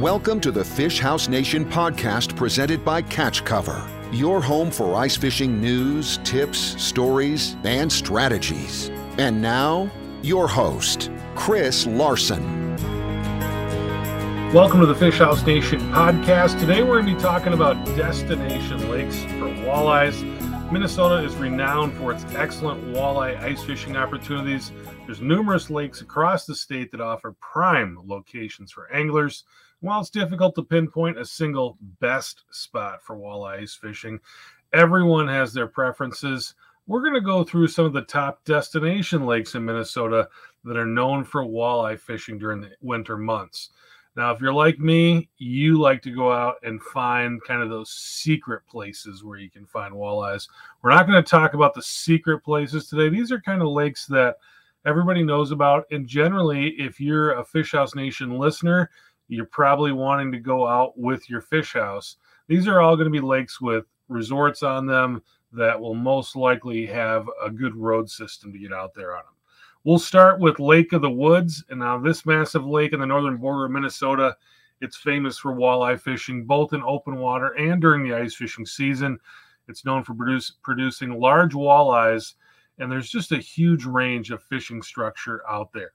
Welcome to the Fish House Nation podcast presented by Catch Cover, your home for ice fishing news, tips, stories, and strategies. And now, your host, Chris Larson. Welcome to the Fish House Nation podcast. Today we're going to be talking about destination lakes for walleyes. Minnesota is renowned for its excellent walleye ice fishing opportunities. There's numerous lakes across the state that offer prime locations for anglers. While it's difficult to pinpoint a single best spot for walleye ice fishing, everyone has their preferences. We're going to go through some of the top destination lakes in Minnesota that are known for walleye fishing during the winter months. Now, if you're like me, you like to go out and find kind of those secret places where you can find walleyes. We're not going to talk about the secret places today. These are kind of lakes that everybody knows about. And generally, if you're a Fish House Nation listener, you're probably wanting to go out with your fish house. These are all going to be lakes with resorts on them that will most likely have a good road system to get out there on them. We'll start with Lake of the Woods. And now, this massive lake in the northern border of Minnesota, it's famous for walleye fishing, both in open water and during the ice fishing season. It's known for produce, producing large walleyes, and there's just a huge range of fishing structure out there.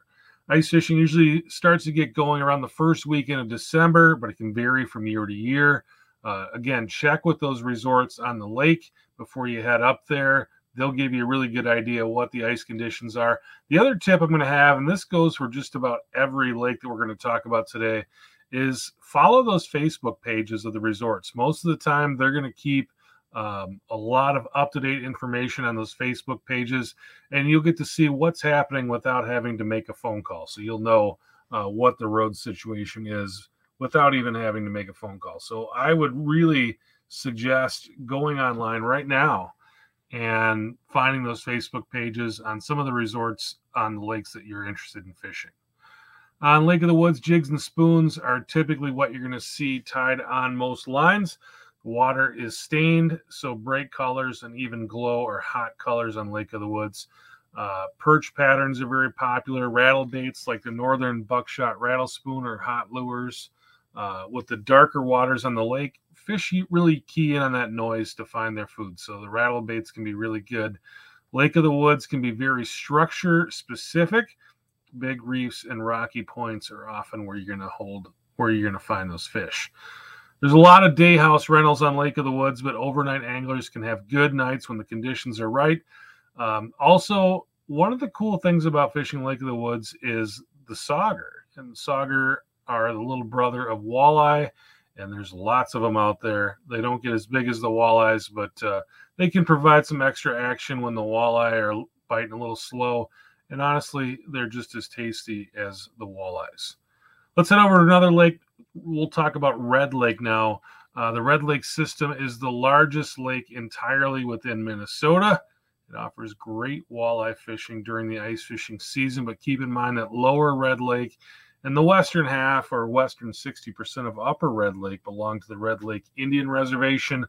Ice fishing usually starts to get going around the first weekend of December, but it can vary from year to year. Uh, again, check with those resorts on the lake before you head up there. They'll give you a really good idea what the ice conditions are. The other tip I'm going to have, and this goes for just about every lake that we're going to talk about today, is follow those Facebook pages of the resorts. Most of the time, they're going to keep um, a lot of up to date information on those Facebook pages, and you'll get to see what's happening without having to make a phone call. So you'll know uh, what the road situation is without even having to make a phone call. So I would really suggest going online right now and finding those Facebook pages on some of the resorts on the lakes that you're interested in fishing. On Lake of the Woods, jigs and spoons are typically what you're going to see tied on most lines. Water is stained, so bright colors and even glow or hot colors on Lake of the Woods. Uh, perch patterns are very popular. Rattle baits like the Northland buckshot rattle spoon or hot lures. Uh, with the darker waters on the lake, fish really key in on that noise to find their food. So the rattle baits can be really good. Lake of the Woods can be very structure specific. Big reefs and rocky points are often where you're going to hold, where you're going to find those fish. There's a lot of day house rentals on Lake of the Woods, but overnight anglers can have good nights when the conditions are right. Um, also, one of the cool things about fishing Lake of the Woods is the sauger. And the sauger are the little brother of walleye, and there's lots of them out there. They don't get as big as the walleyes, but uh, they can provide some extra action when the walleye are biting a little slow. And honestly, they're just as tasty as the walleyes. Let's head over to another lake we'll talk about Red Lake now. Uh, the Red Lake system is the largest lake entirely within Minnesota. It offers great walleye fishing during the ice fishing season, but keep in mind that lower Red Lake and the western half or western 60% of upper Red Lake belong to the Red Lake Indian Reservation.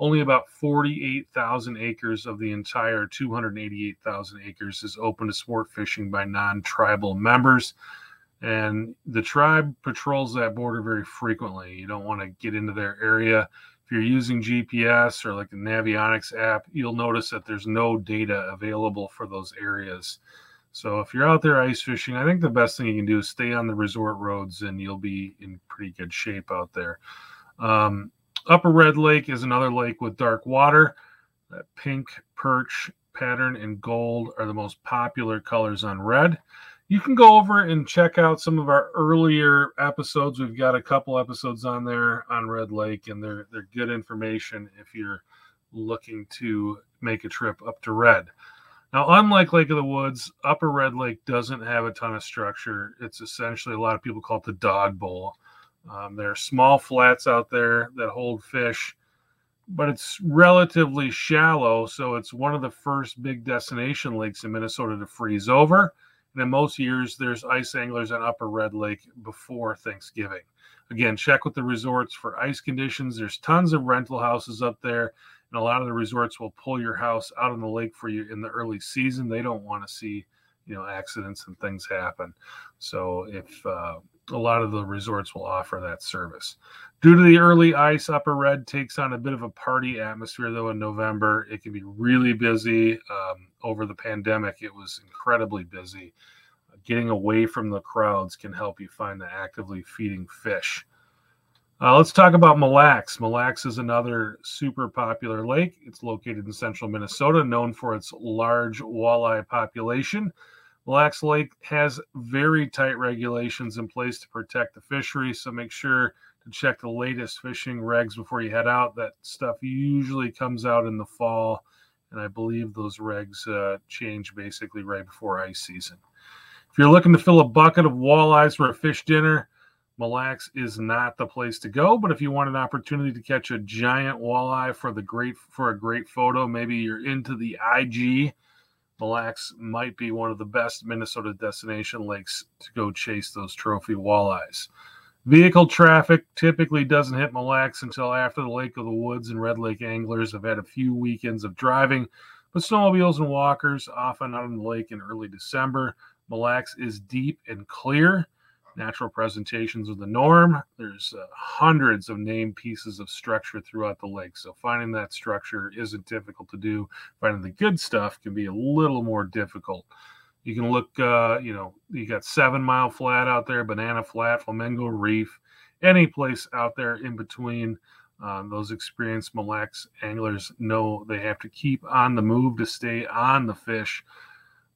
Only about 48,000 acres of the entire 288,000 acres is open to sport fishing by non tribal members and the tribe patrols that border very frequently. You don't want to get into their area. If you're using GPS or like the Navionics app, you'll notice that there's no data available for those areas. So if you're out there ice fishing, I think the best thing you can do is stay on the resort roads and you'll be in pretty good shape out there. Um, Upper Red Lake is another lake with dark water. That pink, perch, pattern, and gold are the most popular colors on red you can go over and check out some of our earlier episodes. We've got a couple episodes on there on Red Lake, and they're they're good information if you're looking to make a trip up to Red. Now, unlike Lake of the Woods, Upper Red Lake doesn't have a ton of structure. It's essentially a lot of people call it the dog bowl. Um, there are small flats out there that hold fish, but it's relatively shallow. So it's one of the first big destination lakes in Minnesota to freeze over and in most years, there's ice anglers on Upper Red Lake before Thanksgiving. Again, check with the resorts for ice conditions. There's tons of rental houses up there, and a lot of the resorts will pull your house out on the lake for you in the early season. They don't want to see, you know accidents and things happen. So if uh, a lot of the resorts will offer that service. Due to the early ice, Upper Red takes on a bit of a party atmosphere though in November. It can be really busy. Um, over the pandemic, it was incredibly busy. Getting away from the crowds can help you find the actively feeding fish. Uh, let's talk about Mille Lacs. Mille Lacs is another super popular lake. It's located in central Minnesota, known for its large walleye population. Mille Lacs Lake has very tight regulations in place to protect the fishery, so make sure to check the latest fishing regs before you head out. That stuff usually comes out in the fall, and I believe those regs uh, change basically right before ice season. If you're looking to fill a bucket of walleyes for a fish dinner, Mille Lacs is not the place to go. But if you want an opportunity to catch a giant walleye for the great for a great photo, maybe you're into the IG. Mille Lacs might be one of the best Minnesota destination lakes to go chase those trophy walleyes. Vehicle traffic typically doesn't hit Mille Lacs until after the Lake of the Woods and Red Lake anglers have had a few weekends of driving, but snowmobiles and walkers often out on the lake in early December. Mille Lacs is deep and clear natural presentations are the norm. There's uh, hundreds of named pieces of structure throughout the lake. So finding that structure isn't difficult to do. Finding the good stuff can be a little more difficult. You can look, uh, you know, you got Seven Mile Flat out there, Banana Flat, Flamingo Reef, any place out there in between. Um, those experienced Mille Lacs anglers know they have to keep on the move to stay on the fish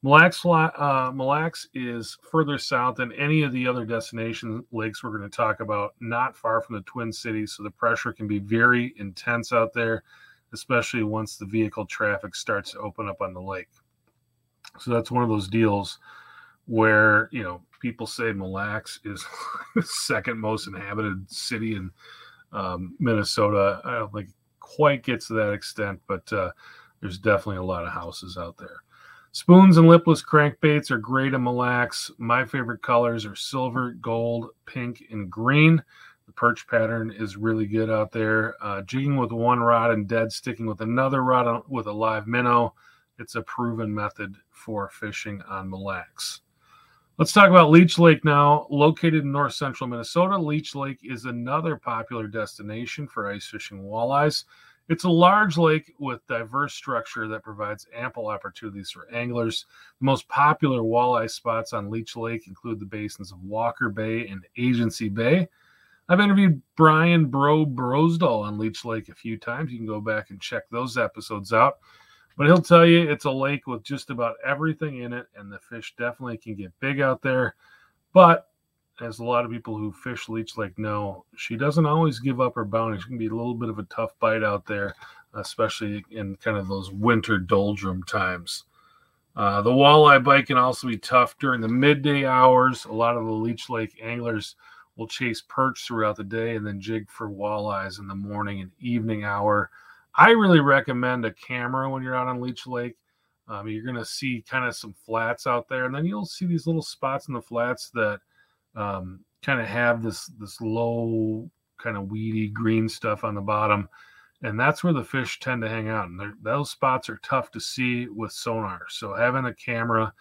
Mille Lacs, uh, Mille Lacs is further south than any of the other destination lakes we're going to talk about, not far from the Twin Cities. So the pressure can be very intense out there, especially once the vehicle traffic starts to open up on the lake. So that's one of those deals where, you know, people say Mille Lacs is the second most inhabited city in um, Minnesota. I don't think quite gets to that extent, but uh, there's definitely a lot of houses out there. Spoons and lipless crankbaits are great in Mille Lacs. My favorite colors are silver, gold, pink, and green. The perch pattern is really good out there. Uh, jigging with one rod and dead sticking with another rod with a live minnow. It's a proven method for fishing on Mille Lacs. Let's talk about Leech Lake now. Located in north central Minnesota, Leech Lake is another popular destination for ice fishing walleyes. It's a large lake with diverse structure that provides ample opportunities for anglers. The most popular walleye spots on Leech Lake include the basins of Walker Bay and Agency Bay. I've interviewed Brian Bro Brosdahl on Leech Lake a few times. You can go back and check those episodes out. But he'll tell you it's a lake with just about everything in it, and the fish definitely can get big out there. But as a lot of people who fish Leech Lake know, she doesn't always give up her bounty. She can be a little bit of a tough bite out there, especially in kind of those winter doldrum times. Uh, the walleye bite can also be tough during the midday hours. A lot of the Leech Lake anglers will chase perch throughout the day and then jig for walleyes in the morning and evening hour. I really recommend a camera when you're out on Leech Lake. Um, you're going to see kind of some flats out there, and then you'll see these little spots in the flats that – um, kind of have this this low kind of weedy green stuff on the bottom. And that's where the fish tend to hang out. And those spots are tough to see with sonar. So having a camera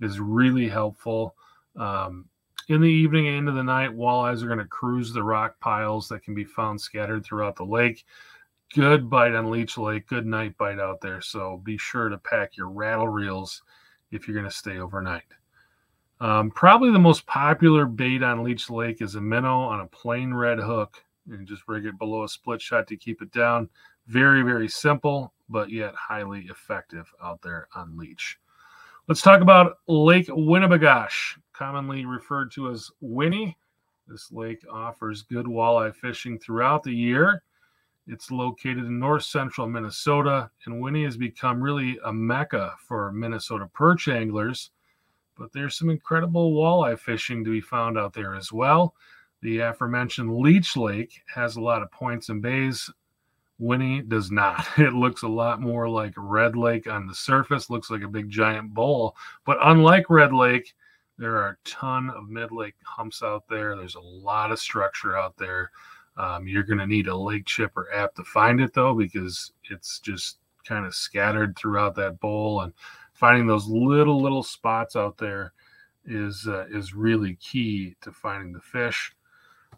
is really helpful. Um, in the evening and into the night walleyes are going to cruise the rock piles that can be found scattered throughout the lake. Good bite on leech lake good night bite out there. So be sure to pack your rattle reels if you're going to stay overnight um, probably the most popular bait on Leech Lake is a minnow on a plain red hook. And just rig it below a split shot to keep it down. Very, very simple, but yet highly effective out there on Leech. Let's talk about Lake Winnibigosh, commonly referred to as Winnie. This lake offers good walleye fishing throughout the year. It's located in north central Minnesota, and Winnie has become really a mecca for Minnesota perch anglers but there's some incredible walleye fishing to be found out there as well. The aforementioned Leech Lake has a lot of points and bays. Winnie does not. It looks a lot more like Red Lake on the surface, looks like a big giant bowl. But unlike Red Lake, there are a ton of mid lake humps out there. There's a lot of structure out there. Um, you're going to need a lake chipper app to find it, though, because it's just kind of scattered throughout that bowl. And finding those little little spots out there is uh, is really key to finding the fish.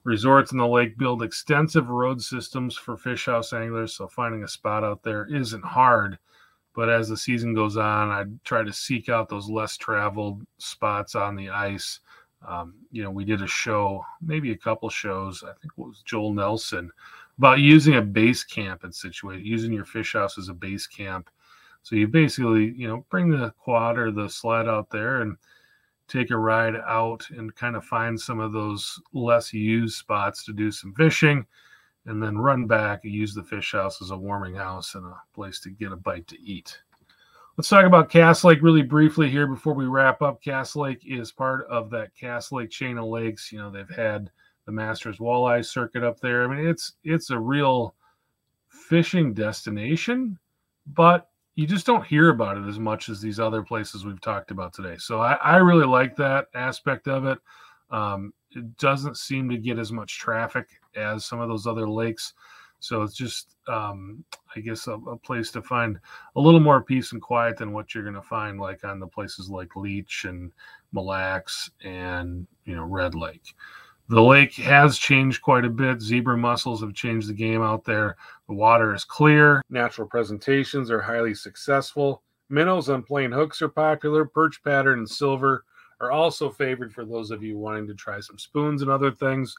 Resorts in the lake build extensive road systems for fish house anglers, so finding a spot out there isn't hard. But as the season goes on, I try to seek out those less traveled spots on the ice. Um, you know, we did a show, maybe a couple shows, I think it was Joel Nelson, about using a base camp in situation, using your fish house as a base camp. So you basically, you know, bring the quad or the sled out there and take a ride out and kind of find some of those less used spots to do some fishing and then run back and use the fish house as a warming house and a place to get a bite to eat. Let's talk about Cass Lake really briefly here before we wrap up. Cass Lake is part of that Cass Lake chain of lakes. You know, they've had the Masters Walleye Circuit up there. I mean, it's it's a real fishing destination, but you just don't hear about it as much as these other places we've talked about today. So I, I really like that aspect of it. Um, it doesn't seem to get as much traffic as some of those other lakes. So it's just, um, I guess, a, a, place to find a little more peace and quiet than what you're going to find like on the places like Leech and Mille Lacs and, you know, Red Lake. The lake has changed quite a bit. Zebra mussels have changed the game out there. The water is clear. Natural presentations are highly successful. Minnows on plain hooks are popular. Perch pattern and silver are also favored for those of you wanting to try some spoons and other things.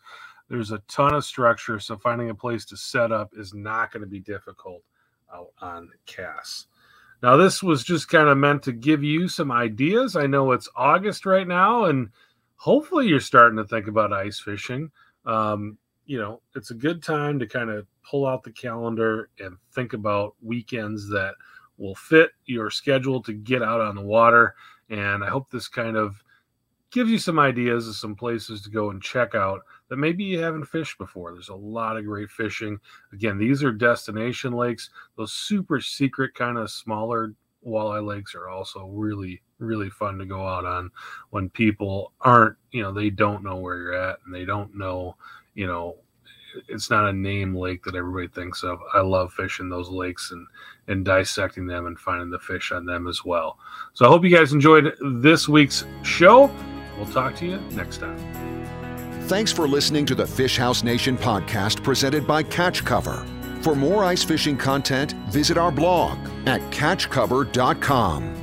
There's a ton of structure, so finding a place to set up is not going to be difficult out on Cass. Now, this was just kind of meant to give you some ideas. I know it's August right now, and hopefully you're starting to think about ice fishing. Um, you know, it's a good time to kind of pull out the calendar and think about weekends that will fit your schedule to get out on the water. And I hope this kind of gives you some ideas of some places to go and check out that maybe you haven't fished before. There's a lot of great fishing. Again, these are destination lakes. Those super secret kind of smaller walleye lakes are also really really fun to go out on when people aren't you know they don't know where you're at and they don't know you know it's not a name lake that everybody thinks of. I love fishing those lakes and and dissecting them and finding the fish on them as well. So i hope you guys enjoyed this week's show. We'll talk to you next time. Thanks for listening to the fish house nation podcast presented by catch cover for more ice fishing content, visit our blog at catchcover.com.